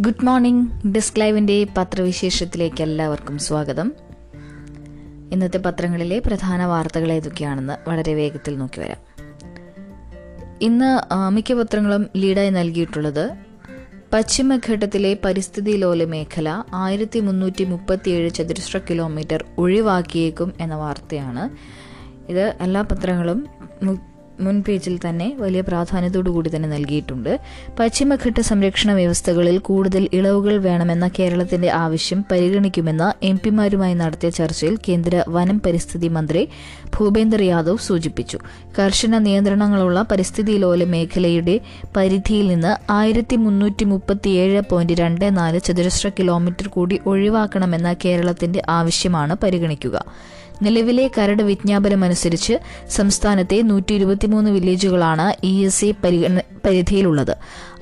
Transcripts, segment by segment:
Good morning desk ലൈവിന്റെ പത്രവിശേഷത്തിലേക്ക് എല്ലാവർക്കും സ്വാഗതം. ഇന്നത്തെ പത്രങ്ങളിലെ പ്രധാന വാർത്തകൾ ഏതൊക്കെയാണെന്ന് വളരെ വേഗത്തിൽ നോക്കി വരാം. ഇന്ന് മിക്ക പത്രങ്ങളും ലീഡായി നൽകിയിട്ടുള്ളത് പശ്ചിമഘട്ടത്തിലെ പരിസ്ഥിതി ലോല മേഖല ആയിരത്തി മുന്നൂറ്റി മുപ്പത്തിയേഴ് ചതുരശ്ര കിലോമീറ്റർ ഒഴിവാക്കിയേക്കും എന്ന വാർത്തയാണ്. ഇത് എല്ലാ പത്രങ്ങളും മുൻ പേജിൽ തന്നെ വലിയ പ്രാധാന്യത്തോടു കൂടി തന്നെ നൽകിയിട്ടുണ്ട്. പശ്ചിമഘട്ട സംരക്ഷണ വ്യവസ്ഥകളിൽ കൂടുതൽ ഇളവുകൾ വേണമെന്ന കേരളത്തിന്റെ ആവശ്യം പരിഗണിക്കുമെന്ന എം പിമാരുമായി നടത്തിയ ചർച്ചയിൽ കേന്ദ്ര വനം പരിസ്ഥിതി മന്ത്രി ഭൂപേന്ദർ യാദവ് സൂചിപ്പിച്ചു. കർശന നിയന്ത്രണങ്ങളുള്ള പരിസ്ഥിതി ലോല മേഖലയുടെ പരിധിയിൽ നിന്ന് ആയിരത്തി മുന്നൂറ്റി മുപ്പത്തിയേഴ് പോയിന്റ് രണ്ട് നാല് ചതുരശ്ര കിലോമീറ്റർ കൂടി ഒഴിവാക്കണമെന്ന കേരളത്തിന്റെ ആവശ്യമാണ് പരിഗണിക്കുക. നിലവിലെ കരട് വിജ്ഞാപനമനുസരിച്ച് സംസ്ഥാനത്തെ നൂറ്റി ഇരുപത്തിമൂന്ന് വില്ലേജുകളാണ് ഇ എസ് എ പരിധിയിലുള്ളത്.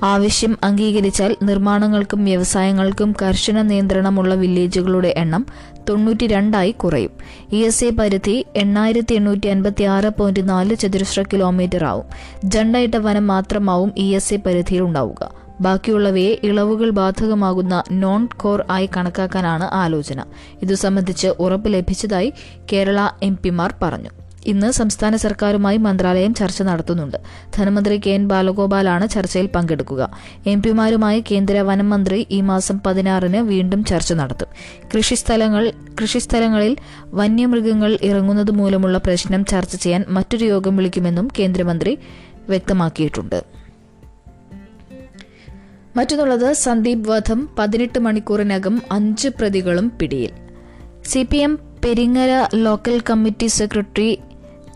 ആവശ്യം അംഗീകരിച്ചാൽ നിർമ്മാണങ്ങൾക്കും വ്യവസായങ്ങൾക്കും കർശന നിയന്ത്രണമുള്ള വില്ലേജുകളുടെ എണ്ണം തൊണ്ണൂറ്റി രണ്ടായി കുറയും. ഇ എസ് എ പരിധി എണ്ണായിരത്തി എണ്ണൂറ്റി അൻപത്തി ആറ് പോയിന്റ് നാല് ചതുരശ്ര കിലോമീറ്റർ ആവും. ജണ്ടയിട്ട വനം മാത്രമാവും ഇ എസ് എ പരിധിയിൽ ഉണ്ടാവുക ബാക്കിയുള്ളവയെ ഇളവുകൾ ബാധകമാകുന്ന നോൺ കോർ ആയി കണക്കാക്കാനാണ് ആലോചന. ഇതു സംബന്ധിച്ച് ഉറപ്പ് ലഭിച്ചതായി കേരള എം പിമാർ പറഞ്ഞു. ഇന്ന് സംസ്ഥാന സർക്കാരുമായി മന്ത്രാലയം ചർച്ച നടത്തുന്നുണ്ട്. ധനമന്ത്രി കെ എൻ ബാലഗോപാലാണ് ചർച്ചയിൽ പങ്കെടുക്കുക. എം പിമാരുമായി കേന്ദ്ര വനം മന്ത്രി ഈ മാസം പതിനാറിന് വീണ്ടും ചർച്ച നടത്തും. കൃഷിസ്ഥലങ്ങൾ കൃഷിസ്ഥലങ്ങളിൽ വന്യമൃഗങ്ങൾ ഇറങ്ങുന്നത് മൂലമുള്ള പ്രശ്നം ചർച്ച ചെയ്യാൻ മറ്റൊരു യോഗം വിളിക്കുമെന്നും കേന്ദ്രമന്ത്രി വ്യക്തമാക്കിയിട്ടുണ്ട്. മറ്റൊന്നുള്ളത് സന്ദീപ് വധം പതിനെട്ട് മണിക്കൂറിനകം അഞ്ച് പ്രതികളും പിടിയിൽ. C P M Peringara local committee secretary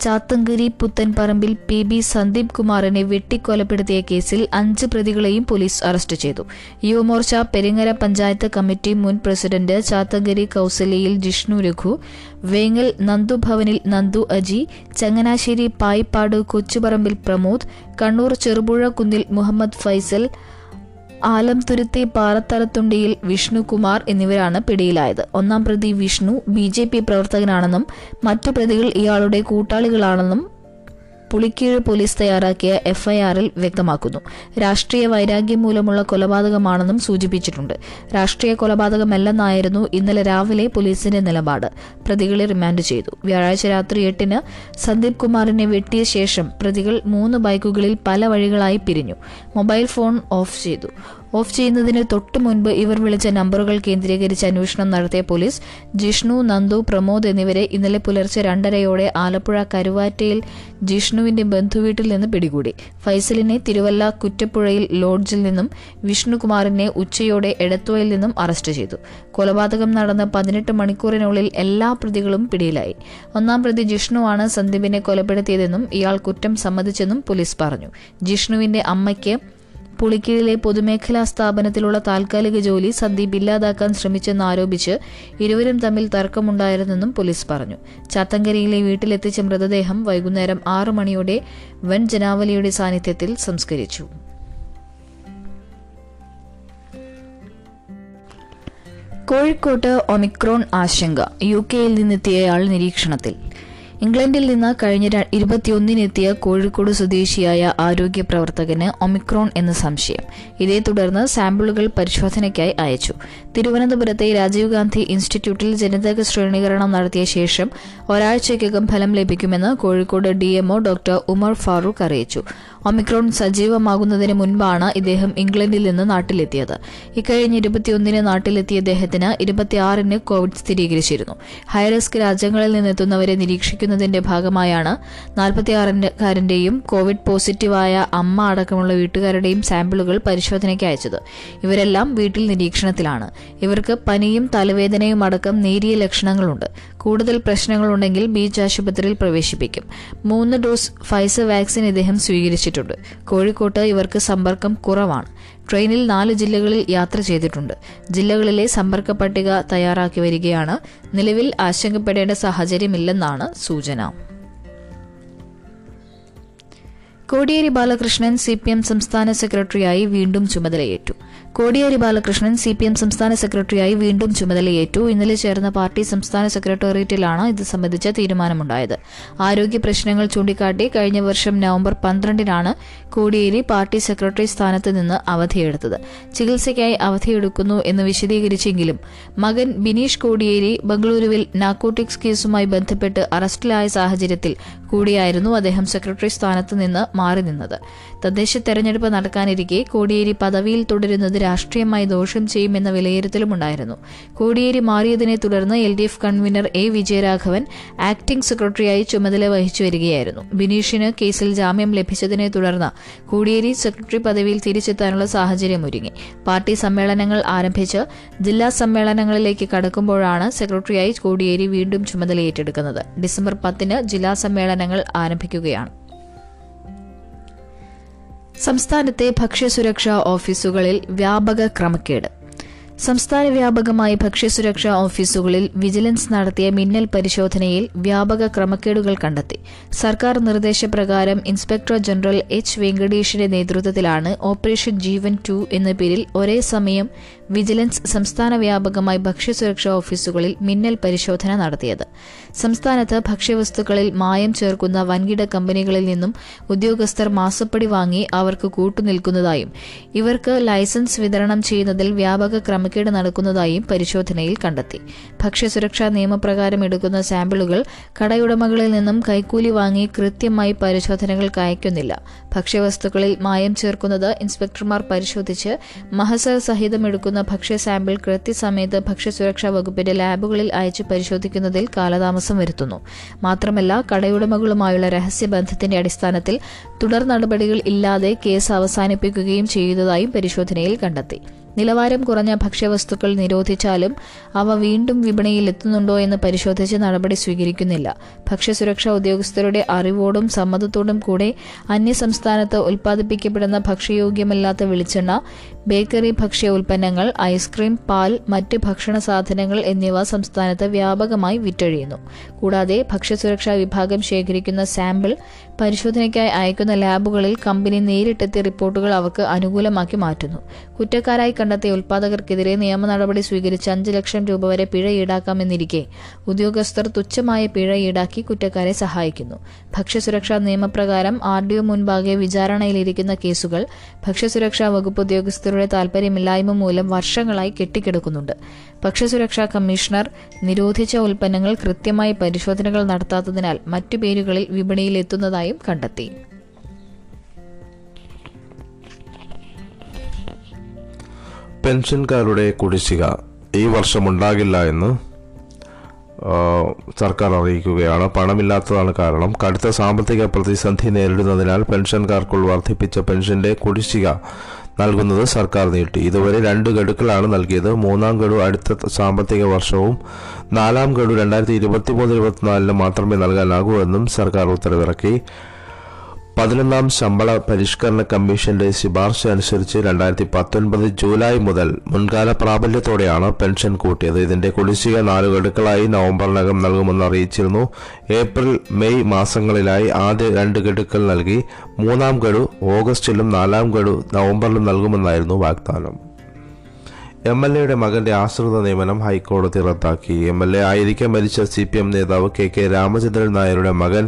Chathankary Puthenparambil P B Sandeep കുമാറിനെ വെട്ടിക്കൊലപ്പെടുത്തിയ കേസിൽ അഞ്ച് പ്രതികളെയും പോലീസ് അറസ്റ്റ് ചെയ്തു. യുവമോർച്ച പെരിങ്ങര പഞ്ചായത്ത് കമ്മിറ്റി മുൻ പ്രസിഡന്റ് ചാത്തങ്കരി കൌസലിയിൽ ജിഷ്ണു രഘു വേങ്ങൽ നന്ദു ഭവനിൽ നന്ദു അജി ചങ്ങനാശ്ശേരി പായിപ്പാട് കൊച്ചുപറമ്പിൽ പ്രമോദ് കണ്ണൂർ ചെറുപുഴ കുന്നിൽ മുഹമ്മദ് ഫൈസൽ ആലംതുരുത്തി പാറത്തലത്തുണ്ടിയിൽ വിഷ്ണുകുമാർ എന്നിവരാണ് പിടിയിലായത്. ഒന്നാം പ്രതി വിഷ്ണു ബി പ്രവർത്തകനാണെന്നും മറ്റു പ്രതികൾ ഇയാളുടെ കൂട്ടാളികളാണെന്നും പുളിക്കീഴ് പോലീസ് തയ്യാറാക്കിയ എഫ്ഐആറിൽ വ്യക്തമാക്കുന്നു. രാഷ്ട്രീയ വൈരാഗ്യം മൂലമുള്ള കൊലപാതകമാണെന്നും സൂചിപ്പിച്ചിട്ടുണ്ട്. രാഷ്ട്രീയ കൊലപാതകമല്ലെന്നായിരുന്നു ഇന്നലെ രാവിലെ പോലീസിന്റെ നിലപാട്. പ്രതികളെ റിമാൻഡ് ചെയ്തു. വ്യാഴാഴ്ച രാത്രി എട്ടിന് സന്ദീപ് കുമാറിനെ വെട്ടിയ ശേഷം പ്രതികൾ മൂന്ന് ബൈക്കുകളിൽ പല വഴികളായി പിരിഞ്ഞു. മൊബൈൽ ഫോൺ ഓഫ് ചെയ്തു. ഓഫ് ചെയ്യുന്നതിന് തൊട്ടു മുൻപ് ഇവർ വിളിച്ച നമ്പറുകൾ കേന്ദ്രീകരിച്ച് അന്വേഷണം നടത്തിയ പോലീസ് ജിഷ്ണു നന്ദു പ്രമോദ് എന്നിവരെ ഇന്നലെ പുലർച്ചെ രണ്ടരയോടെ ആലപ്പുഴ കരുവാറ്റയിൽ ജിഷ്ണുവിന്റെ ബന്ധുവീട്ടിൽ നിന്ന് പിടികൂടി. ഫൈസലിനെ തിരുവല്ല കുറ്റപ്പുഴയിൽ ലോഡ്ജിൽ നിന്നും വിഷ്ണുകുമാറിനെ ഉച്ചയോടെ എടത്തുവയിൽ നിന്നും അറസ്റ്റ് ചെയ്തു. കൊലപാതകം നടന്ന പതിനെട്ട് മണിക്കൂറിനുള്ളിൽ എല്ലാ പ്രതികളും പിടിയിലായി. ഒന്നാം പ്രതി ജിഷ്ണുവാണ് സന്ദീപിനെ കൊലപ്പെടുത്തിയതെന്നും ഇയാൾ കുറ്റം സമ്മതിച്ചെന്നും പോലീസ് പറഞ്ഞു. ജിഷ്ണുവിന്റെ അമ്മയ്ക്ക് പുളിക്കീഴിലെ പൊതുമേഖലാ സ്ഥാപനത്തിലുള്ള താൽക്കാലിക ജോലി സന്ദീപ് ഇല്ലാതാക്കാൻ ശ്രമിച്ചെന്നാരോപിച്ച് ഇരുവരും തമ്മിൽ തർക്കമുണ്ടായിരുന്നെന്നും പോലീസ് പറഞ്ഞു. ചാത്തങ്കരിയിലെ വീട്ടിലെത്തിച്ച മൃതദേഹം വൈകുന്നേരം ആറു മണിയോടെ വൻ ജനാവലിയുടെ സാന്നിധ്യത്തിൽ സംസ്കരിച്ചു. കോഴിക്കോട്ട് ഒമിക്രോൺ ആശങ്ക യു കെയിൽ നിന്നെത്തിയയാൾ നിരീക്ഷണത്തിൽ. ഇംഗ്ലണ്ടിൽ നിന്ന് കഴിഞ്ഞ ഇരുപത്തിയൊന്നിനെത്തിയ കോഴിക്കോട് സ്വദേശിയായ ആരോഗ്യ പ്രവർത്തകന് ഒമിക്രോൺ എന്ന സംശയം. ഇതേ തുടർന്ന് സാമ്പിളുകൾ പരിശോധനയ്ക്കായി അയച്ചു. തിരുവനന്തപുരത്തെ രാജീവ് ഗാന്ധി ഇൻസ്റ്റിറ്റ്യൂട്ടിൽ ജനിതക ശ്രേണീകരണം നടത്തിയ ശേഷം ഒരാഴ്ചയ്ക്കകം ഫലം ലഭിക്കുമെന്ന് കോഴിക്കോട് ഡിഎംഒ ഡോക്ടർ ഉമർ ഫാറൂഖ് അറിയിച്ചു. ഒമിക്രോൺ സജീവമാകുന്നതിന് മുൻപാണ് ഇദ്ദേഹം ഇംഗ്ലണ്ടിൽ നിന്ന് നാട്ടിലെത്തിയത്. ഇക്കഴിഞ്ഞ ഇരുപത്തിയൊന്നിന് നാട്ടിലെത്തിയ ഇദ്ദേഹത്തിന് ഇരുപത്തിയാറിന് കോവിഡ് സ്ഥിരീകരിച്ചിരുന്നു. ഹൈറിസ്ക് രാജ്യങ്ങളിൽ നിന്നെത്തുന്നവരെ നിരീക്ഷിക്കുന്നതിന്റെ ഭാഗമായാണ് നാൽപ്പത്തിയാറുകാരന്റെയും കോവിഡ് പോസിറ്റീവായ അമ്മ അടക്കമുള്ള വീട്ടുകാരുടെയും സാമ്പിളുകൾ പരിശോധനയ്ക്ക് അയച്ചത്. ഇവരെല്ലാം വീട്ടിൽ നിരീക്ഷണത്തിലാണ്. ഇവർക്ക് പനിയും തലവേദനയും അടക്കം നേരിയ ലക്ഷണങ്ങളുണ്ട്. കൂടുതൽ പ്രശ്നങ്ങളുണ്ടെങ്കിൽ ബീച്ച് ആശുപത്രിയിൽ പ്രവേശിപ്പിക്കും. മൂന്ന് ഡോസ് ഫൈസർ വാക്സിൻ ഇദ്ദേഹം സ്വീകരിച്ചിട്ടുണ്ട്. കോഴിക്കോട്ട് ഇവർക്ക് സമ്പർക്കം കുറവാണ്. ട്രെയിനിൽ നാല് ജില്ലകളിൽ യാത്ര ചെയ്തിട്ടുണ്ട്. ജില്ലകളിലെ സമ്പർക്ക പട്ടിക തയ്യാറാക്കി വരികയാണ്. നിലവിൽ ആശങ്കപ്പെടേണ്ട സാഹചര്യമില്ലെന്നാണ് സൂചന. Kodiyeri Balakrishnan C P M സംസ്ഥാന സെക്രട്ടറിയായി വീണ്ടും ചുമതലയേറ്റു. Kodiyeri Balakrishnan C P M സംസ്ഥാന സെക്രട്ടറിയായി വീണ്ടും ചുമതലയേറ്റു. ഇന്നലെ ചേർന്ന പാർട്ടി സംസ്ഥാന സെക്രട്ടേറിയറ്റിലാണ് ഇത് സംബന്ധിച്ച തീരുമാനമുണ്ടായത്. ആരോഗ്യ പ്രശ്നങ്ങൾ ചൂണ്ടിക്കാട്ടി കഴിഞ്ഞ വർഷം നവംബർ പന്ത്രണ്ടിനാണ് കോടിയേരി പാർട്ടി സെക്രട്ടറി സ്ഥാനത്ത് നിന്ന് അവധിയെടുത്തത്. ചികിത്സയ്ക്കായി അവധിയെടുക്കുന്നു എന്ന് വിശദീകരിച്ചെങ്കിലും മകൻ ബിനീഷ് കോടിയേരി ബംഗളൂരുവിൽ നാർക്കോട്ടിക്സ് കേസുമായി ബന്ധപ്പെട്ട് അറസ്റ്റിലായ സാഹചര്യത്തിൽ കൂടിയായിരുന്നു അദ്ദേഹം സെക്രട്ടറി സ്ഥാനത്ത് നിന്ന് മാറി നിന്നത്. തദ്ദേശ തെരഞ്ഞെടുപ്പ് നടക്കാനിരിക്കെ കോടിയേരി പദവിയിൽ തുടരുന്നത് രാഷ്ട്രീയമായി ദോഷം ചെയ്യുമെന്ന വിലയിരുത്തലുമുണ്ടായിരുന്നു. കോടിയേരി മാറിയതിനെ തുടർന്ന് L D F convener A Vijayaraghavan acting സെക്രട്ടറിയായി ചുമതല വഹിച്ചു വരികയായിരുന്നു. ബിനീഷിന് കേസിൽ ജാമ്യം ലഭിച്ചതിനെ തുടർന്ന് കോടിയേരി സെക്രട്ടറി പദവിയിൽ തിരിച്ചെത്താനുള്ള സാഹചര്യം ഒരുങ്ങി പാർട്ടി സമ്മേളനങ്ങൾ ആരംഭിച്ച് ജില്ലാ സമ്മേളനങ്ങളിലേക്ക് കടക്കുമ്പോഴാണ് സെക്രട്ടറിയായി കോടിയേരി വീണ്ടും ചുമതല ഏറ്റെടുക്കുന്നത് ഡിസംബർ പത്തിന് ജില്ലാ സമ്മേളനങ്ങൾ ആരംഭിക്കുകയാണ്. സംസ്ഥാനത്തെ ഭക്ഷ്യസുരക്ഷാ ഓഫീസുകളിൽ വ്യാപക ക്രമക്കേട്. സംസ്ഥാന വ്യാപകമായി ഭക്ഷ്യസുരക്ഷാ ഓഫീസുകളിൽ വിജിലൻസ് നടത്തിയ മിന്നൽ പരിശോധനയിൽ വ്യാപക ക്രമക്കേടുകൾ കണ്ടെത്തി. സർക്കാർ നിർദ്ദേശപ്രകാരം ഇൻസ്പെക്ടർ ജനറൽ എച്ച് വെങ്കടേഷിന്റെ നേതൃത്വത്തിലാണ് ഓപ്പറേഷൻ ജീവൻ ടു എന്ന പേരിൽ ഒരേ സമയം വിജിലൻസ് സംസ്ഥാന വ്യാപകമായി ഭക്ഷ്യസുരക്ഷാ ഓഫീസുകളിൽ മിന്നൽ പരിശോധന നടത്തിയത്. സംസ്ഥാനത്ത് ഭക്ഷ്യവസ്തുക്കളിൽ മായം ചേർക്കുന്ന വൻകിട കമ്പനികളിൽ നിന്നും ഉദ്യോഗസ്ഥർ മാസപ്പടി വാങ്ങി അവർക്ക് കൂട്ടുനിൽക്കുന്നതായും ഇവർക്ക് ലൈസൻസ് വിതരണം ചെയ്യുന്നതിൽ വ്യാപക ക്രമക്കേട് നടക്കുന്നതായും പരിശോധനയിൽ കണ്ടെത്തി. ഭക്ഷ്യസുരക്ഷാ നിയമപ്രകാരം എടുക്കുന്ന സാമ്പിളുകൾ കടയുടമകളിൽ നിന്നും കൈക്കൂലി വാങ്ങി കൃത്യമായി പരിശോധനകൾക്ക് അയക്കുന്നില്ല ഭക്ഷ്യവസ്തുക്കളിൽ മായം ചേർക്കുന്നത് ഇൻസ്പെക്ടർമാർ പരിശോധിച്ച് മഹസർ സഹിതം എടുക്കുന്ന ഭക്ഷ്യ സാമ്പിൾ കൃത്യസമയത്ത് ഭക്ഷ്യസുരക്ഷാ വകുപ്പിന്റെ ലാബുകളിൽ അയച്ച് പരിശോധിക്കുന്നതിൽ കാലതാമസം വരുത്തുന്നു. മാത്രമല്ല കടയുടമകളുമായുള്ള രഹസ്യബന്ധത്തിന്റെ അടിസ്ഥാനത്തിൽ തുടർ നടപടികൾ ഇല്ലാതെ കേസ് അവസാനിപ്പിക്കുകയും ചെയ്തതായും പരിശോധനയിൽ കണ്ടെത്തി. നിലവാരം കുറഞ്ഞ ഭക്ഷ്യവസ്തുക്കൾ നിരോധിച്ചാലും അവ വീണ്ടും വിപണിയിൽ എത്തുന്നുണ്ടോ എന്ന് പരിശോധിച്ച് നടപടി സ്വീകരിക്കുന്നില്ല. ഭക്ഷ്യസുരക്ഷാ ഉദ്യോഗസ്ഥരുടെ അറിവോടും സമ്മതത്തോടും കൂടെ അന്യസംസ്ഥാനത്ത് ഉൽപ്പാദിപ്പിക്കപ്പെടുന്ന ഭക്ഷ്യയോഗ്യമല്ലാത്ത വെളിച്ചെണ്ണ ബേക്കറി ഭക്ഷ്യ ഉൽപ്പന്നങ്ങൾ ഐസ്ക്രീം പാൽ മറ്റ് ഭക്ഷണ സാധനങ്ങൾ എന്നിവ സംസ്ഥാനത്ത് വ്യാപകമായി വിറ്റഴിയുന്നു. കൂടാതെ ഭക്ഷ്യസുരക്ഷാ വിഭാഗം ശേഖരിക്കുന്ന സാമ്പിൾ പരിശോധനയ്ക്കായി അയക്കുന്ന ലാബുകളിൽ കമ്പനി നേരിട്ടെത്തി റിപ്പോർട്ടുകൾ അവർക്ക് അനുകൂലമാക്കി മാറ്റുന്നു. കുറ്റക്കാരായി കണ്ടെത്തിയ ഉൽപ്പാദകർക്കെതിരെ നിയമ നടപടി സ്വീകരിച്ച് അഞ്ച് ലക്ഷം രൂപ വരെ പിഴ ഈടാക്കാമെന്നിരിക്കെ ഉദ്യോഗസ്ഥർ തുച്ഛമായ പിഴ ഈടാക്കി കുറ്റക്കാരെ സഹായിക്കുന്നു. ഭക്ഷ്യസുരക്ഷാ നിയമപ്രകാരം ആർ ഡി ഒ മുൻപാകെ വിചാരണയിലിരിക്കുന്ന കേസുകൾ ഭക്ഷ്യസുരക്ഷാ വകുപ്പ് ഉദ്യോഗസ്ഥരുടെ താൽപര്യമില്ലായ്മ മൂലം വർഷങ്ങളായി കെട്ടിക്കിടക്കുന്നുണ്ട്. ഭക്ഷ്യസുരക്ഷാ കമ്മീഷണർ നിരോധിച്ച ഉൽപ്പന്നങ്ങൾ കൃത്യമായി പരിശോധനകൾ നടത്താത്തതിനാൽ മറ്റു പേരുകളിൽ വിപണിയിൽ എത്തുന്നതായും കണ്ടെത്തി. പെൻഷൻകാരുടെ കുടിശ്ശിക ഈ വർഷം ഉണ്ടാകില്ല എന്ന് സർക്കാർ അറിയിക്കുകയാണ്. പണമില്ലാത്തതാണ് കാരണം. കടുത്ത സാമ്പത്തിക പ്രതിസന്ധി നേരിടുന്നതിനാൽ പെൻഷൻകാർക്കുൾ വർദ്ധിപ്പിച്ച പെൻഷന്റെ കുടിശ്ശിക നൽകുന്നത് സർക്കാർ നീട്ടി ഇതുവരെ രണ്ട് ഗഡുക്കളാണ് നൽകിയത്. മൂന്നാം ഗഡു അടുത്ത സാമ്പത്തിക വർഷവും നാലാം ഗഡു രണ്ടായിരത്തി ഇരുപത്തിമൂന്ന് ഇരുപത്തിനാലിന് മാത്രമേ നൽകാനാകൂ എന്നും സർക്കാർ ഉത്തരവിറക്കി. പതിനൊന്നാം ശമ്പള പരിഷ്കരണ കമ്മീഷന്റെ ശുപാർശ അനുസരിച്ച് രണ്ടായിരത്തി പത്തൊൻപത് ജൂലൈ മുതൽ മുൻകാല പ്രാബല്യത്തോടെയാണ് പെൻഷൻ കൂട്ടിയത്. ഇതിന്റെ കുടിശ്ശിക നാല് ഗഡുക്കളായി നവംബറിനകം നൽകുമെന്ന് അറിയിച്ചിരുന്നു. ഏപ്രിൽ മെയ് മാസങ്ങളിലായി ആദ്യ രണ്ട് ഗഡുക്കൾ നൽകി മൂന്നാം ഗഡു ഓഗസ്റ്റിലും നാലാം ഗഡു നവംബറിലും നൽകുമെന്നായിരുന്നു വാഗ്ദാനം. എം എൽ എയുടെ മകന്റെ ആശ്രിത നിയമനം ഹൈക്കോടതി റദ്ദാക്കി. എം എൽ എ ആയിരിക്കെ മരിച്ച സി പി എം നേതാവ് കെ കെ രാമചന്ദ്രൻ നായരുടെ മകൻ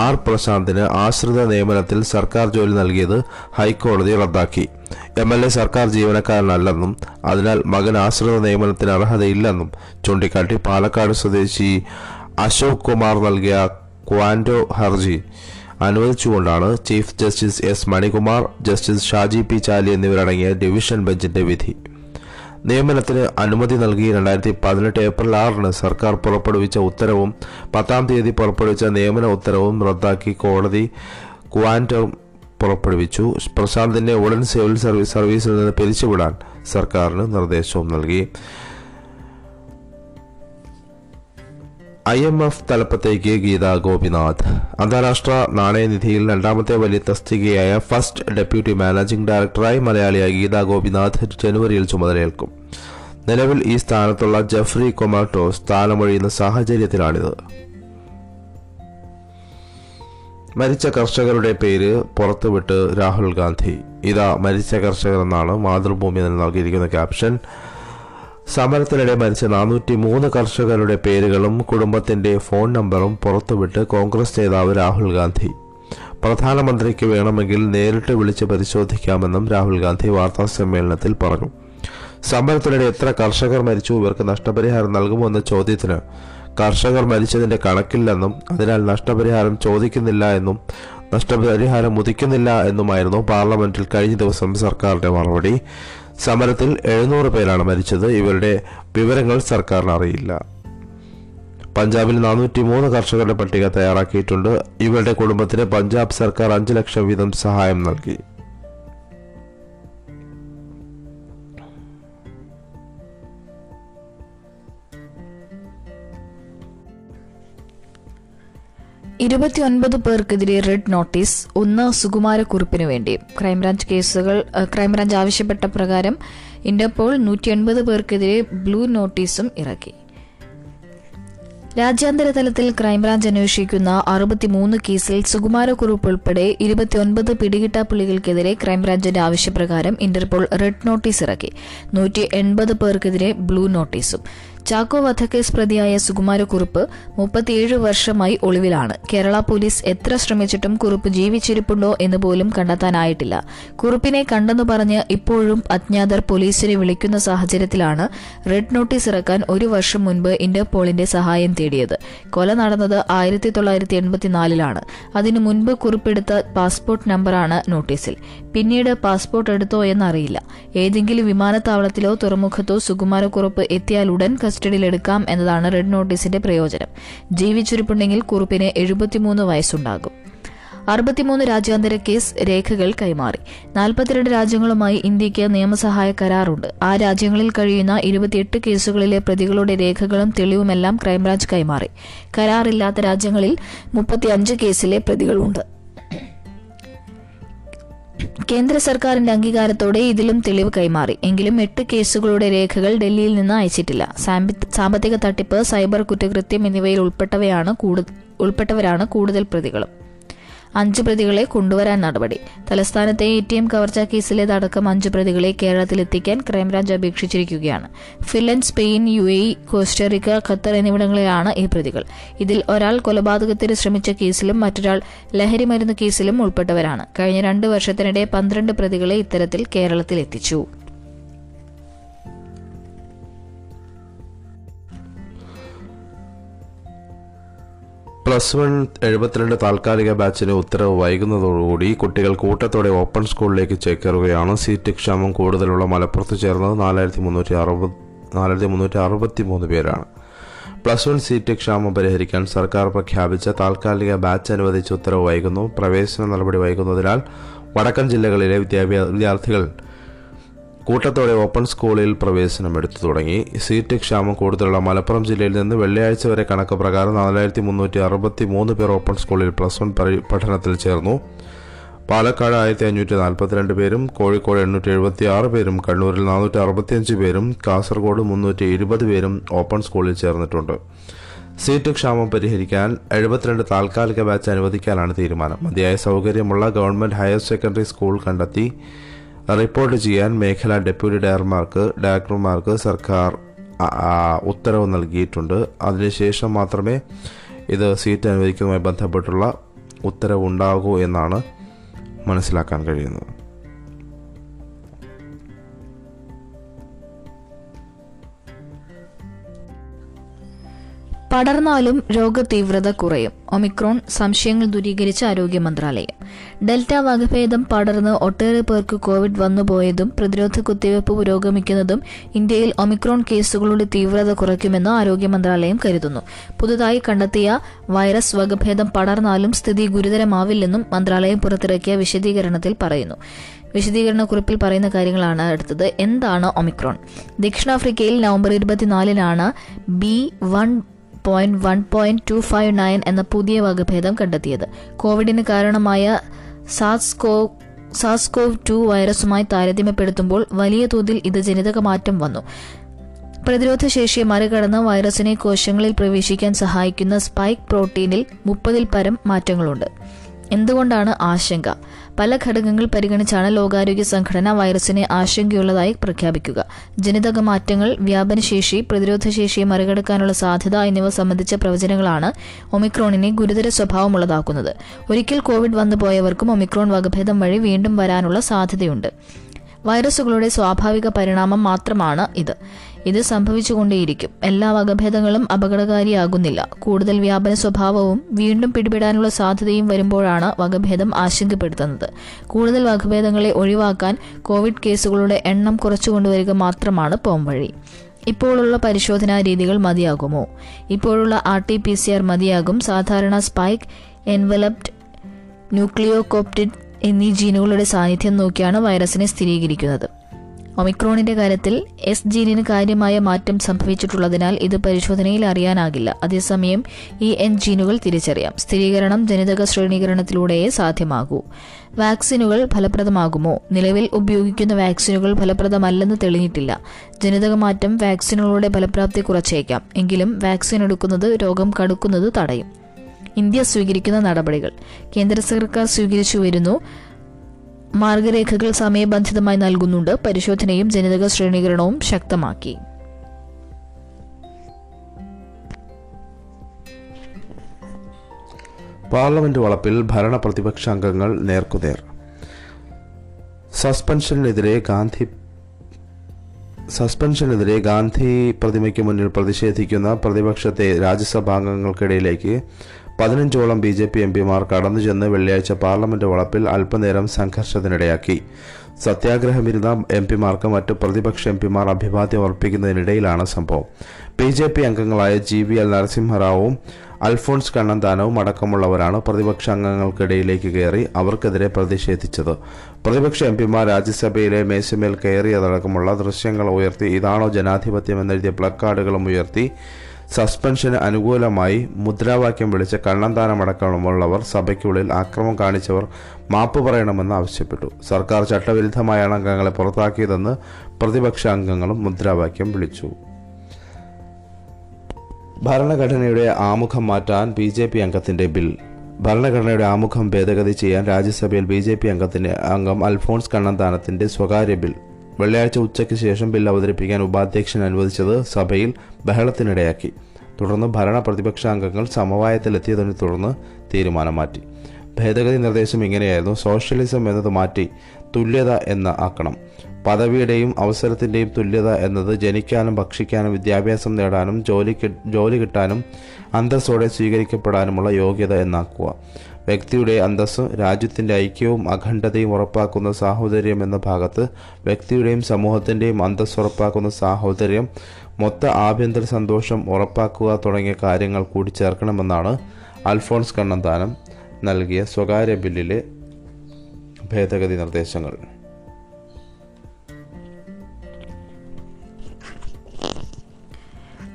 ആർ പ്രശാന്തിന് ആശ്രിത നിയമനത്തിൽ സർക്കാർ ജോലി നൽകിയത് ഹൈക്കോടതി റദ്ദാക്കി. എം എൽ എ സർക്കാർ ജീവനക്കാരനല്ലെന്നും അതിനാൽ മകൻ ആശ്രിത നിയമനത്തിന് അർഹതയില്ലെന്നും ചൂണ്ടിക്കാട്ടി പാലക്കാട് സ്വദേശി അശോക് കുമാർ നൽകിയ ക്വാൻഡോ ഹർജി അനുവദിച്ചുകൊണ്ടാണ് chief justice S Manikumar justice Shaji P Chaly എന്നിവരടങ്ങിയ ഡിവിഷൻ ബെഞ്ചിന്റെ വിധി. നിയമനത്തിന് അനുമതി നൽകി രണ്ടായിരത്തി പതിനെട്ട് ഏപ്രിൽ ആറിന് സർക്കാർ പുറപ്പെടുവിച്ച ഉത്തരവും പത്താം തീയതി പുറപ്പെടുവിച്ച നിയമന ഉത്തരവും റദ്ദാക്കി കോടതി ക്വാന്റം പുറപ്പെടുവിച്ചു. പ്രശാന്തിനെ ഉടൻ സിവിൽ സർവീസ് സർവീസിൽ നിന്ന് പിരിച്ചുവിടാൻ സർക്കാരിന് നിർദ്ദേശവും നൽകി. ഐ എം എഫ് തലപ്പത്തേക്ക് ഗീത ഗോപിനാഥ്. അന്താരാഷ്ട്ര നാണയനിധിയിൽ രണ്ടാമത്തെ വലിയ തസ്തികയായ ഫസ്റ്റ് ഡെപ്യൂട്ടി മാനേജിംഗ് ഡയറക്ടറായി മലയാളിയായ ഗീത ഗോപിനാഥ് ജനുവരിയിൽ ചുമതലയേൽക്കും. നിലവിൽ ഈ സ്ഥാനത്തുള്ള ജഫ്രി കൊമാട്ടോ സ്ഥാനമൊഴിയുന്ന സാഹചര്യത്തിലാണിത്. മരിച്ച കർഷകരുടെ പേര് പുറത്തുവിട്ട് രാഹുൽ ഗാന്ധി. ഇതാ മരിച്ച കർഷകർ എന്നാണ് മാതൃഭൂമി നൽകിയിരിക്കുന്ന ക്യാപ്ഷൻ സമരത്തിനിടെ മരിച്ച നാനൂറ്റി മൂന്ന് കർഷകരുടെ പേരുകളും കുടുംബത്തിന്റെ ഫോൺ നമ്പറും പുറത്തുവിട്ട് കോൺഗ്രസ് നേതാവ് രാഹുൽ ഗാന്ധി. പ്രധാനമന്ത്രിക്ക് വേണമെങ്കിൽ നേരിട്ട് വിളിച്ച് പരിശോധിക്കാമെന്നും രാഹുൽ ഗാന്ധി വാർത്താ സമ്മേളനത്തിൽ പറഞ്ഞു. സമരത്തിനിടെ എത്ര കർഷകർ മരിച്ചു ഇവർക്ക് നഷ്ടപരിഹാരം നൽകുമോ എന്ന ചോദ്യത്തിന് കർഷകർ മരിച്ചതിന്റെ കണക്കില്ലെന്നും അതിനാൽ നഷ്ടപരിഹാരം ചോദിക്കുന്നില്ല എന്നും നഷ്ടപരിഹാരം ഉദിക്കുന്നില്ല എന്നുമായിരുന്നു പാർലമെന്റിൽ കഴിഞ്ഞ ദിവസം സർക്കാരിന്റെ മറുപടി. സമരത്തിൽ എഴുന്നൂറ് പേരാണ് മരിച്ചത്. ഇവരുടെ വിവരങ്ങൾ സർക്കാരിന് അറിയില്ല പഞ്ചാബിൽ നാനൂറ്റി മൂന്ന് കർഷകരുടെ പട്ടിക തയ്യാറാക്കിയിട്ടുണ്ട്. ഇവരുടെ കുടുംബത്തിന് പഞ്ചാബ് സർക്കാർ അഞ്ച് ലക്ഷം വീതം സഹായം നൽകി. ഇരുപത്തിയൊൻപത് പേർക്കെതിരെ റെഡ് നോട്ടീസ് ഒന്ന് സുകുമാരക്കുറിപ്പിനു വേണ്ടി. ക്രൈംബ്രാഞ്ച് കേസുകൾ ക്രൈംബ്രാഞ്ച് ആവശ്യപ്പെട്ട പ്രകാരം ഇന്റർപോൾ നൂറ്റി എൺപത് പേർക്കെതിരെ ബ്ലൂ നോട്ടീസും ഇറക്കി. രാജ്യാന്തര തലത്തിൽ ക്രൈംബ്രാഞ്ച് അന്വേഷിക്കുന്ന അറുപത്തിമൂന്ന് കേസിൽ സുകുമാരക്കുറുപ്പ് ഉൾപ്പെടെ ഇരുപത്തിയൊൻപത് പിടികിട്ടാപ്പുള്ളികൾക്കെതിരെ ക്രൈംബ്രാഞ്ചിന്റെ ആവശ്യപ്രകാരം ഇന്റർപോൾ റെഡ് നോട്ടീസ് ഇറക്കി. നൂറ്റി എൺപത് പേർക്കെതിരെ ബ്ലൂ നോട്ടീസും. ചാക്കോ വധക്കേസ് പ്രതിയായ സുകുമാരക്കുറുപ്പ് മുപ്പത്തിയേഴ് വർഷമായി ഒളിവിലാണ്. കേരള പോലീസ് എത്ര ശ്രമിച്ചിട്ടും കുറുപ്പ് ജീവിച്ചിരിപ്പുണ്ടോ എന്ന് പോലും കണ്ടെത്താനായിട്ടില്ല. കുറുപ്പിനെ കണ്ടെന്ന് പറഞ്ഞ് ഇപ്പോഴും അജ്ഞാതർ പോലീസിനെ വിളിക്കുന്ന സാഹചര്യത്തിലാണ് റെഡ് നോട്ടീസ് ഇറക്കാൻ ഒരു വർഷം മുൻപ് ഇന്റർപോളിന്റെ സഹായം തേടിയത്. കൊല നടന്നത് ആയിരത്തി തൊള്ളായിരത്തി എൺപത്തിനാലിലാണ്. അതിനു മുൻപ് കുറിപ്പെടുത്ത പാസ്പോർട്ട് നമ്പറാണ് നോട്ടീസിൽ. പിന്നീട് പാസ്പോർട്ട് എടുത്തോ എന്നറിയില്ല. ഏതെങ്കിലും വിമാനത്താവളത്തിലോ തുറമുഖത്തോ സുകുമാരക്കുറുപ്പ് എത്തിയാൽ ഉടൻ കസ്റ്റഡിയിലെടുക്കാം എന്നതാണ് റെഡ് നോട്ടീസിന്റെ പ്രയോജനം. ജീവിച്ചിരിപ്പുണ്ടെങ്കിൽ കുറുപ്പിന് എഴുപത്തിമൂന്ന് വയസ്സുണ്ടാകും. അറുപത്തിമൂന്ന് രാജ്യാന്തര കേസ് രേഖകൾ കൈമാറി. നാൽപ്പത്തിരണ്ട് രാജ്യങ്ങളുമായി ഇന്ത്യയ്ക്ക് നിയമസഹായ കരാറുണ്ട്. ആ രാജ്യങ്ങളിൽ കഴിയുന്ന ഇരുപത്തിയെട്ട് കേസുകളിലെ പ്രതികളുടെ രേഖകളും തെളിവുമെല്ലാം ക്രൈംബ്രാഞ്ച് കൈമാറി. കരാറില്ലാത്ത രാജ്യങ്ങളിൽ മുപ്പത്തിയഞ്ച് കേസിലെ പ്രതികളുണ്ട്. കേന്ദ്ര സർക്കാരിന്റെ അംഗീകാരത്തോടെ ഇതിലും തെളിവ് കൈമാറി. എങ്കിലും എട്ട് കേസുകളുടെ രേഖകൾ ഡൽഹിയിൽ നിന്ന് അയച്ചിട്ടില്ല. സാമ്പത്തിക തട്ടിപ്പ് സൈബർ കുറ്റകൃത്യം എന്നിവയിൽ ഉൾപ്പെട്ടവയാണ് ഉൾപ്പെട്ടവരാണ് കൂടുതൽ പ്രതികളും. അഞ്ച് പ്രതികളെ കൊണ്ടുവരാൻ നടപടി. തലസ്ഥാനത്തെ എ ടി എം കവർച്ച കേസിലേതടക്കം അഞ്ച് പ്രതികളെ കേരളത്തിലെത്തിക്കാൻ crime branch അപേക്ഷിച്ചിരിക്കുകയാണ്. Finland Spain U A Costa Rica Qatar എന്നിവിടങ്ങളിലാണ് ഈ പ്രതികൾ. ഇതിൽ ഒരാൾ കൊലപാതകത്തിന് ശ്രമിച്ച കേസിലും മറ്റൊരാൾ ലഹരിമരുന്ന് കേസിലും ഉൾപ്പെട്ടവരാണ്. കഴിഞ്ഞ രണ്ട് വർഷത്തിനിടെ പന്ത്രണ്ട് പ്രതികളെ ഇത്തരത്തിൽ കേരളത്തിലെത്തിച്ചു. പ്ലസ് വൺ എഴുപത്തിരണ്ട് താൽക്കാലിക ബാച്ചിന് ഉത്തരവ് വൈകുന്നതോടുകൂടി കുട്ടികൾ കൂട്ടത്തോടെ ഓപ്പൺ സ്കൂളിലേക്ക് ചേക്കേറുകയാണ്. സീറ്റ് ക്ഷാമം കൂടുതലുള്ള മലപ്പുറത്ത് ചേർന്നത് നാലായിരത്തി മുന്നൂറ്റി അറുപത് നാലായിരത്തി മുന്നൂറ്റി അറുപത്തി മൂന്ന് പേരാണ്. പ്ലസ് വൺ സീറ്റ് ക്ഷാമം പരിഹരിക്കാൻ സർക്കാർ പ്രഖ്യാപിച്ച താൽക്കാലിക ബാച്ച് അനുവദിച്ച ഉത്തരവ് വൈകുന്നു. പ്രവേശന നടപടി വൈകുന്നതിനാൽ വടക്കൻ ജില്ലകളിലെ വിദ്യാഭ്യാസ വിദ്യാർത്ഥികൾ കൂട്ടത്തോടെ ഓപ്പൺ സ്കൂളിൽ പ്രവേശനം എടുത്തു തുടങ്ങി. സീറ്റ് ക്ഷാമം കൂടുതലുള്ള മലപ്പുറം ജില്ലയിൽ നിന്ന് വെള്ളിയാഴ്ച വരെ കണക്ക് പ്രകാരം നാലായിരത്തി മുന്നൂറ്റി അറുപത്തി മൂന്ന് പേർ ഓപ്പൺ സ്കൂളിൽ പ്ലസ് വൺ പഠനത്തിൽ ചേർന്നു. പാലക്കാട് ആയിരത്തി അഞ്ഞൂറ്റി നാൽപ്പത്തിരണ്ട് പേരും കോഴിക്കോട് എണ്ണൂറ്റി എഴുപത്തി ആറ് പേരും കണ്ണൂരിൽ നാനൂറ്റി അറുപത്തിയഞ്ച് പേരും കാസർഗോഡ് മുന്നൂറ്റി ഇരുപത് പേരും ഓപ്പൺ സ്കൂളിൽ ചേർന്നിട്ടുണ്ട്. സീറ്റ് ക്ഷാമം പരിഹരിക്കാൻ എഴുപത്തിരണ്ട് താൽക്കാലിക ബാച്ച് അനുവദിക്കാനാണ് തീരുമാനം. മതിയായ സൗകര്യമുള്ള ഗവൺമെന്റ് ഹയർ സെക്കൻഡറി സ്കൂൾ കണ്ടെത്തി റിപ്പോർട്ട് ചെയ്യാൻ മേഖലാ ഡെപ്യൂട്ടി ഡയറക്ടർമാർക്ക് ഡയറക്ടർമാർക്ക് സർക്കാർ ഉത്തരവ് നൽകിയിട്ടുണ്ട്. അതിനുശേഷം മാത്രമേ ഇത് സീറ്റ് അനുവദിക്കുന്നതുമായി ബന്ധപ്പെട്ടുള്ള ഉത്തരവുണ്ടാകൂ എന്നാണ് മനസ്സിലാക്കാൻ കഴിയുന്നത്. പടർന്നാലും രോഗതീവ്രത കുറയും. ഒമിക്രോൺ സംശയങ്ങൾ ദൂരീകരിച്ച ആരോഗ്യ മന്ത്രാലയം ഡെൽറ്റ വകഭേദം പടർന്ന് ഒട്ടേറെ പേർക്ക് കോവിഡ് വന്നുപോയതും പ്രതിരോധ കുത്തിവയ്പ് പുരോഗമിക്കുന്നതും ഇന്ത്യയിൽ ഒമിക്രോൺ കേസുകളുടെ തീവ്രത കുറയ്ക്കുമെന്ന് ആരോഗ്യ മന്ത്രാലയം കരുതുന്നു. പുതുതായി കണ്ടെത്തിയ വൈറസ് വകഭേദം പടർന്നാലും സ്ഥിതി ഗുരുതരമാവില്ലെന്നും മന്ത്രാലയം പുറത്തിറക്കിയ വിശദീകരണത്തിൽ പറയുന്നു. വിശദീകരണ കുറിപ്പിൽ പറയുന്ന കാര്യങ്ങളാണ് അടുത്തത് എന്താണ് ഒമിക്രോൺ? ദക്ഷിണാഫ്രിക്കയിൽ November ഇരുപത്തിനാലിനാണ് B one point one point two five nine എന്ന പുതിയ വകഭേദം കണ്ടെത്തിയത്. കോവിഡിന് കാരണമായ സാസ്കോ സാസ്കോവ് ടു വൈറസുമായി താരതമ്യപ്പെടുത്തുമ്പോൾ വലിയ തോതിൽ ഇത് ജനിതക മാറ്റം വന്നു. പ്രതിരോധ ശേഷിയെ മറികടന്ന് വൈറസിനെ കോശങ്ങളിൽ പ്രവേശിക്കാൻ സഹായിക്കുന്ന സ്പൈക്ക് പ്രോട്ടീനിൽ മുപ്പതിൽ പരം മാറ്റങ്ങളുണ്ട്. എന്തുകൊണ്ടാണ് ആശങ്ക? പല ഘടകങ്ങൾ പരിഗണിച്ചാണ് ലോകാരോഗ്യ സംഘടന വൈറസിനെ ആശങ്കയുള്ളതായി പ്രഖ്യാപിക്കുക. ജനിതക മാറ്റങ്ങൾ വ്യാപനശേഷി പ്രതിരോധശേഷിയെ മറികടക്കാനുള്ള സാധ്യത എന്നിവ സംബന്ധിച്ച പ്രവചനങ്ങളാണ് ഒമിക്രോണിനെ ഗുരുതര സ്വഭാവമുള്ളതാക്കുന്നത്. ഒരിക്കൽ കോവിഡ് വന്നുപോയവർക്കും ഒമിക്രോൺ വകഭേദം വഴി വീണ്ടും വരാനുള്ള സാധ്യതയുണ്ട്. വൈറസുകളുടെ സ്വാഭാവിക പരിണാമം മാത്രമാണ് ഇത്. ഇത് സംഭവിച്ചുകൊണ്ടേയിരിക്കും. എല്ലാ വകഭേദങ്ങളും അപകടകാരിയാകുന്നില്ല. കൂടുതൽ വ്യാപന സ്വഭാവവും വീണ്ടും പിടിപെടാനുള്ള സാധ്യതയും വരുമ്പോഴാണ് വകഭേദം ആശങ്കപ്പെടുത്തുന്നത്. കൂടുതൽ വകഭേദങ്ങളെ ഒഴിവാക്കാൻ കോവിഡ് കേസുകളുടെ എണ്ണം കുറച്ചുകൊണ്ടുവരിക മാത്രമാണ് പോംവഴി. ഇപ്പോഴുള്ള പരിശോധനാ രീതികൾ മതിയാകുമോ? ഇപ്പോഴുള്ള R T P C R മതിയാകും. സാധാരണ സ്പൈക്ക് എൻവലപ്ഡ് ന്യൂക്ലിയോകോപ്റ്റിഡ് എന്നീ ജീനുകളുടെ സാന്നിധ്യം നോക്കിയാണ് വൈറസിനെ സ്ഥിരീകരിക്കുന്നത്. ഒമിക്രോണിന്റെ കാര്യത്തിൽ എസ് ജീനിന് കാര്യമായ മാറ്റം സംഭവിച്ചിട്ടുള്ളതിനാൽ ഇത് പരിശോധനയിൽ അറിയാനാകില്ല. അതേസമയം ഈ എൻ ജീനുകൾ തിരിച്ചറിയാം. സ്ഥിരീകരണം ജനിതക ശ്രേണീകരണത്തിലൂടെയേ സാധ്യമാകൂ. വാക്സിനുകൾ ഫലപ്രദമാകുമോ? നിലവിൽ ഉപയോഗിക്കുന്ന വാക്സിനുകൾ ഫലപ്രദമല്ലെന്ന് തെളിഞ്ഞിട്ടില്ല. ജനിതക മാറ്റം വാക്സിനുകളുടെ ഫലപ്രാപ്തി കുറച്ചേക്കാം. എങ്കിലും വാക്സിൻ എടുക്കുന്നത് രോഗം കടുക്കുന്നത് തടയും. ഇന്ത്യ സ്വീകരിക്കുന്ന നടപടികൾ. കേന്ദ്ര സർക്കാർ സ്വീകരിച്ചു വരുന്നു. മാർഗരേഖകൾ സമയബന്ധിതമായി നൽകുന്നുണ്ട്. പരിശോധനയും ജനിതക ശ്രേണീകരണവും ശക്തമാക്കി. പാർലമെന്റ് വളപ്പിൽ ഭരണ പ്രതിപക്ഷ അംഗങ്ങൾ നേർക്കുനേർ. സസ്പെൻഷനെതിരെ ഗാന്ധി സസ്പെൻഷനെതിരെ ഗാന്ധി പ്രതിമയ്ക്ക് മുന്നിൽ പ്രതിഷേധിക്കുന്ന പ്രതിപക്ഷത്തെ രാജ്യസഭാംഗങ്ങൾക്കിടയിലേക്ക് പതിനഞ്ചോളം ബി ജെ പി എം പിമാർ കടന്നു ചെന്ന് വെള്ളിയാഴ്ച പാർലമെന്റ് വളപ്പിൽ അല്പനേരം സംഘർഷത്തിനിടയാക്കി. സത്യാഗ്രഹമിരുന്ന എം പിമാർക്ക് മറ്റു പ്രതിപക്ഷ എം പിമാർ അഭിവാദ്യം അർപ്പിക്കുന്നതിനിടയിലാണ് സംഭവം. ബി ജെ പി അംഗങ്ങളായ ജി വി എൽ നരസിംഹറാവുവും അൽഫോൺസ് കണ്ണന്താനവും അടക്കമുള്ളവരാണ് പ്രതിപക്ഷ അംഗങ്ങൾക്കിടയിലേക്ക് കയറി അവർക്കെതിരെ പ്രതിഷേധിച്ചത്. പ്രതിപക്ഷ എം പിമാർ രാജ്യസഭയിലെ മേശമേൽ കയറിയതടക്കമുള്ള ദൃശ്യങ്ങൾ ഉയർത്തി ഇതാണോ ജനാധിപത്യം എന്നെഴുതിയ പ്ലക്കാർഡുകളും ഉയർത്തി. സസ്പെൻഷന് അനുകൂലമായി മുദ്രാവാക്യം വിളിച്ച കണ്ണന്താനമടക്കമുള്ളവർ സഭയ്ക്കുള്ളിൽ ആക്രമം കാണിച്ചവർ മാപ്പ് പറയണമെന്ന് ആവശ്യപ്പെട്ടു. സർക്കാർ ചട്ടവിരുദ്ധമായാണ് അംഗങ്ങളെ പുറത്താക്കിയതെന്ന് പ്രതിപക്ഷ അംഗങ്ങളും മുദ്രാവാക്യം വിളിച്ചു. ഭരണഘടനയുടെ ആമുഖം മാറ്റാൻ ബി ജെ പി അംഗത്തിന്റെ ബിൽ. ഭരണഘടനയുടെ ആമുഖം ഭേദഗതി ചെയ്യാൻ രാജ്യസഭയിൽ ബി ജെ പി അംഗത്തിന്റെ അംഗം അൽഫോൺസ് കണ്ണന്താനത്തിന്റെ സ്വകാര്യ ബിൽ. വെള്ളിയാഴ്ച ഉച്ചയ്ക്ക് ശേഷം ബിൽ അവതരിപ്പിക്കാൻ ഉപാധ്യക്ഷൻ അനുവദിച്ചത് സഭയിൽ ബഹളത്തിനിടയാക്കി. തുടർന്ന് ഭരണ പ്രതിപക്ഷ അംഗങ്ങൾ സമവായത്തിലെത്തിയതിനെ തുടർന്ന് തീരുമാനം മാറ്റി. ഭേദഗതി നിർദ്ദേശം ഇങ്ങനെയായിരുന്നു. സോഷ്യലിസം എന്നത് മാറ്റി. തുല്യത എന്ന ആക്കണം. പദവിയുടെയും അവസരത്തിന്റെയും തുല്യത എന്നത് ജനിക്കാനും ഭക്ഷിക്കാനും വിദ്യാഭ്യാസം നേടാനും ജോലി ജോലി കിട്ടാനും അന്തസ്സോടെ സ്വീകരിക്കപ്പെടാനുമുള്ള യോഗ്യത എന്നാക്കുക. വ്യക്തിയുടെ അന്തസ് രാജ്യത്തിന്റെ ഐക്യവും അഖണ്ഡതയും ഉറപ്പാക്കുന്ന സാഹോദര്യം എന്ന ഭാഗത്ത് വ്യക്തിയുടെയും സമൂഹത്തിന്റെയും അന്തസ് ഉറപ്പാക്കുന്ന സാഹോദര്യം മൊത്ത ആഭ്യന്തര സന്തോഷം ഉറപ്പാക്കുക തുടങ്ങിയ കാര്യങ്ങൾ കൂടി ചേർക്കണമെന്നാണ് അൽഫോൺസ് കണ്ണന്താനം നൽകിയ സ്വകാര്യ ബില്ലിലെ ഭേദഗതി നിർദ്ദേശങ്ങൾ.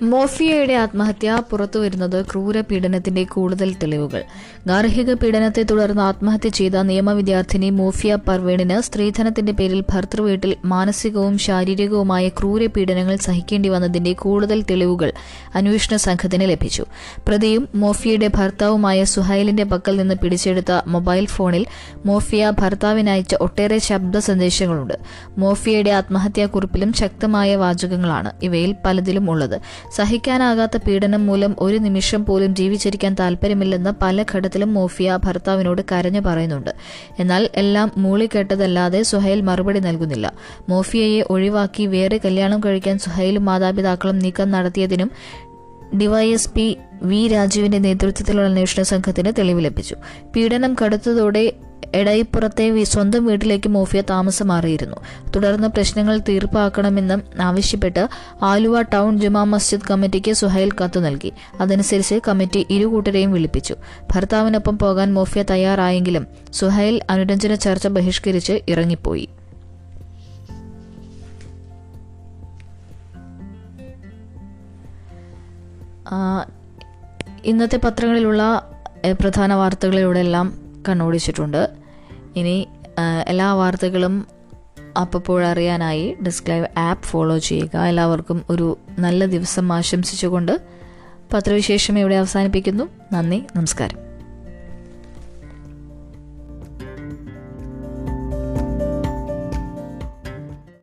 മോഫിയയുടെ ആത്മഹത്യ പുറത്തുവരുന്നത് ക്രൂര പീഡനത്തിന്റെ കൂടുതൽ തെളിവുകൾ. ഗാർഹിക പീഡനത്തെ തുടർന്ന് ആത്മഹത്യ ചെയ്ത നിയമ വിദ്യാർത്ഥിനി മോഫിയ പർവേണിന് സ്ത്രീധനത്തിന്റെ പേരിൽ ഭർത്തൃവീട്ടിൽ മാനസികവും ശാരീരികവുമായ ക്രൂര പീഡനങ്ങൾ സഹിക്കേണ്ടി വന്നതിന്റെ കൂടുതൽ തെളിവുകൾ അന്വേഷണ സംഘത്തിന് ലഭിച്ചു. പ്രതിയും മോഫിയയുടെ ഭർത്താവുമായ സുഹൈലിന്റെ പക്കൽ നിന്ന് പിടിച്ചെടുത്ത മൊബൈൽ ഫോണിൽ മോഫിയ ഭർത്താവിനയച്ച ഒട്ടേറെ ശബ്ദ സന്ദേശങ്ങളുണ്ട്. മോഫിയയുടെ ആത്മഹത്യാക്കുറിപ്പിലും ശക്തമായ വാചകങ്ങളാണ് ഇവയിൽ പലതിലും ഉള്ളത്. സഹിക്കാനാകാത്ത പീഡനം മൂലം ഒരു നിമിഷം പോലും ജീവിച്ചിരിക്കാൻ താല്പര്യമില്ലെന്ന് പല ഘട്ടത്തിലും മോഫിയ ഭർത്താവിനോട് കരഞ്ഞു പറയുന്നുണ്ട്. എന്നാൽ എല്ലാം മൂളിക്കേട്ടതല്ലാതെ സുഹൈൽ മറുപടി നൽകുന്നില്ല. മോഫിയയെ ഒഴിവാക്കി വേറെ കല്യാണം കഴിക്കാൻ സുഹൈലും മാതാപിതാക്കളും നീക്കം നടത്തിയതിനും ഡിവൈഎസ്പി വി രാജുവിന്റെ നേതൃത്വത്തിലുള്ള അന്വേഷണ സംഘത്തിന് തെളിവ് ലഭിച്ചു. പീഡനം കടുത്തതോടെ എടയിപ്പുറത്തെ സ്വന്തം വീട്ടിലേക്ക് മോഫിയ താമസം മാറിയിരുന്നു. തുടർന്ന് പ്രശ്നങ്ങൾ തീർപ്പാക്കണമെന്നും ആവശ്യപ്പെട്ട് ആലുവ ടൗൺ ജുമാ മസ്ജിദ് കമ്മിറ്റിക്ക് സുഹൈൽ കത്ത് നൽകി. അതനുസരിച്ച് കമ്മിറ്റി ഇരുകൂട്ടരെയും വിളിപ്പിച്ചു. ഭർത്താവിനൊപ്പം പോകാൻ മോഫിയ തയ്യാറായെങ്കിലും സുഹൈൽ അനുരഞ്ജന ചർച്ച ബഹിഷ്കരിച്ച് ഇറങ്ങിപ്പോയി. ഇന്നത്തെ പത്രങ്ങളിലുള്ള പ്രധാന വാർത്തകളിലൂടെ എല്ലാം കണ്ണോടിച്ചിട്ടുണ്ട്. ഇനി എല്ലാ വാർത്തകളും അപ്പോൾ അറിയാനായി ഡെസ്ക് ലൈവ് ആപ്പ് ഫോളോ ചെയ്യുക. എല്ലാവർക്കും ഒരു നല്ല ദിവസം ആശംസിച്ചുകൊണ്ട് പത്രവിശേഷം ഇവിടെ അവസാനിപ്പിക്കുന്നു. നന്ദി നമസ്കാരം.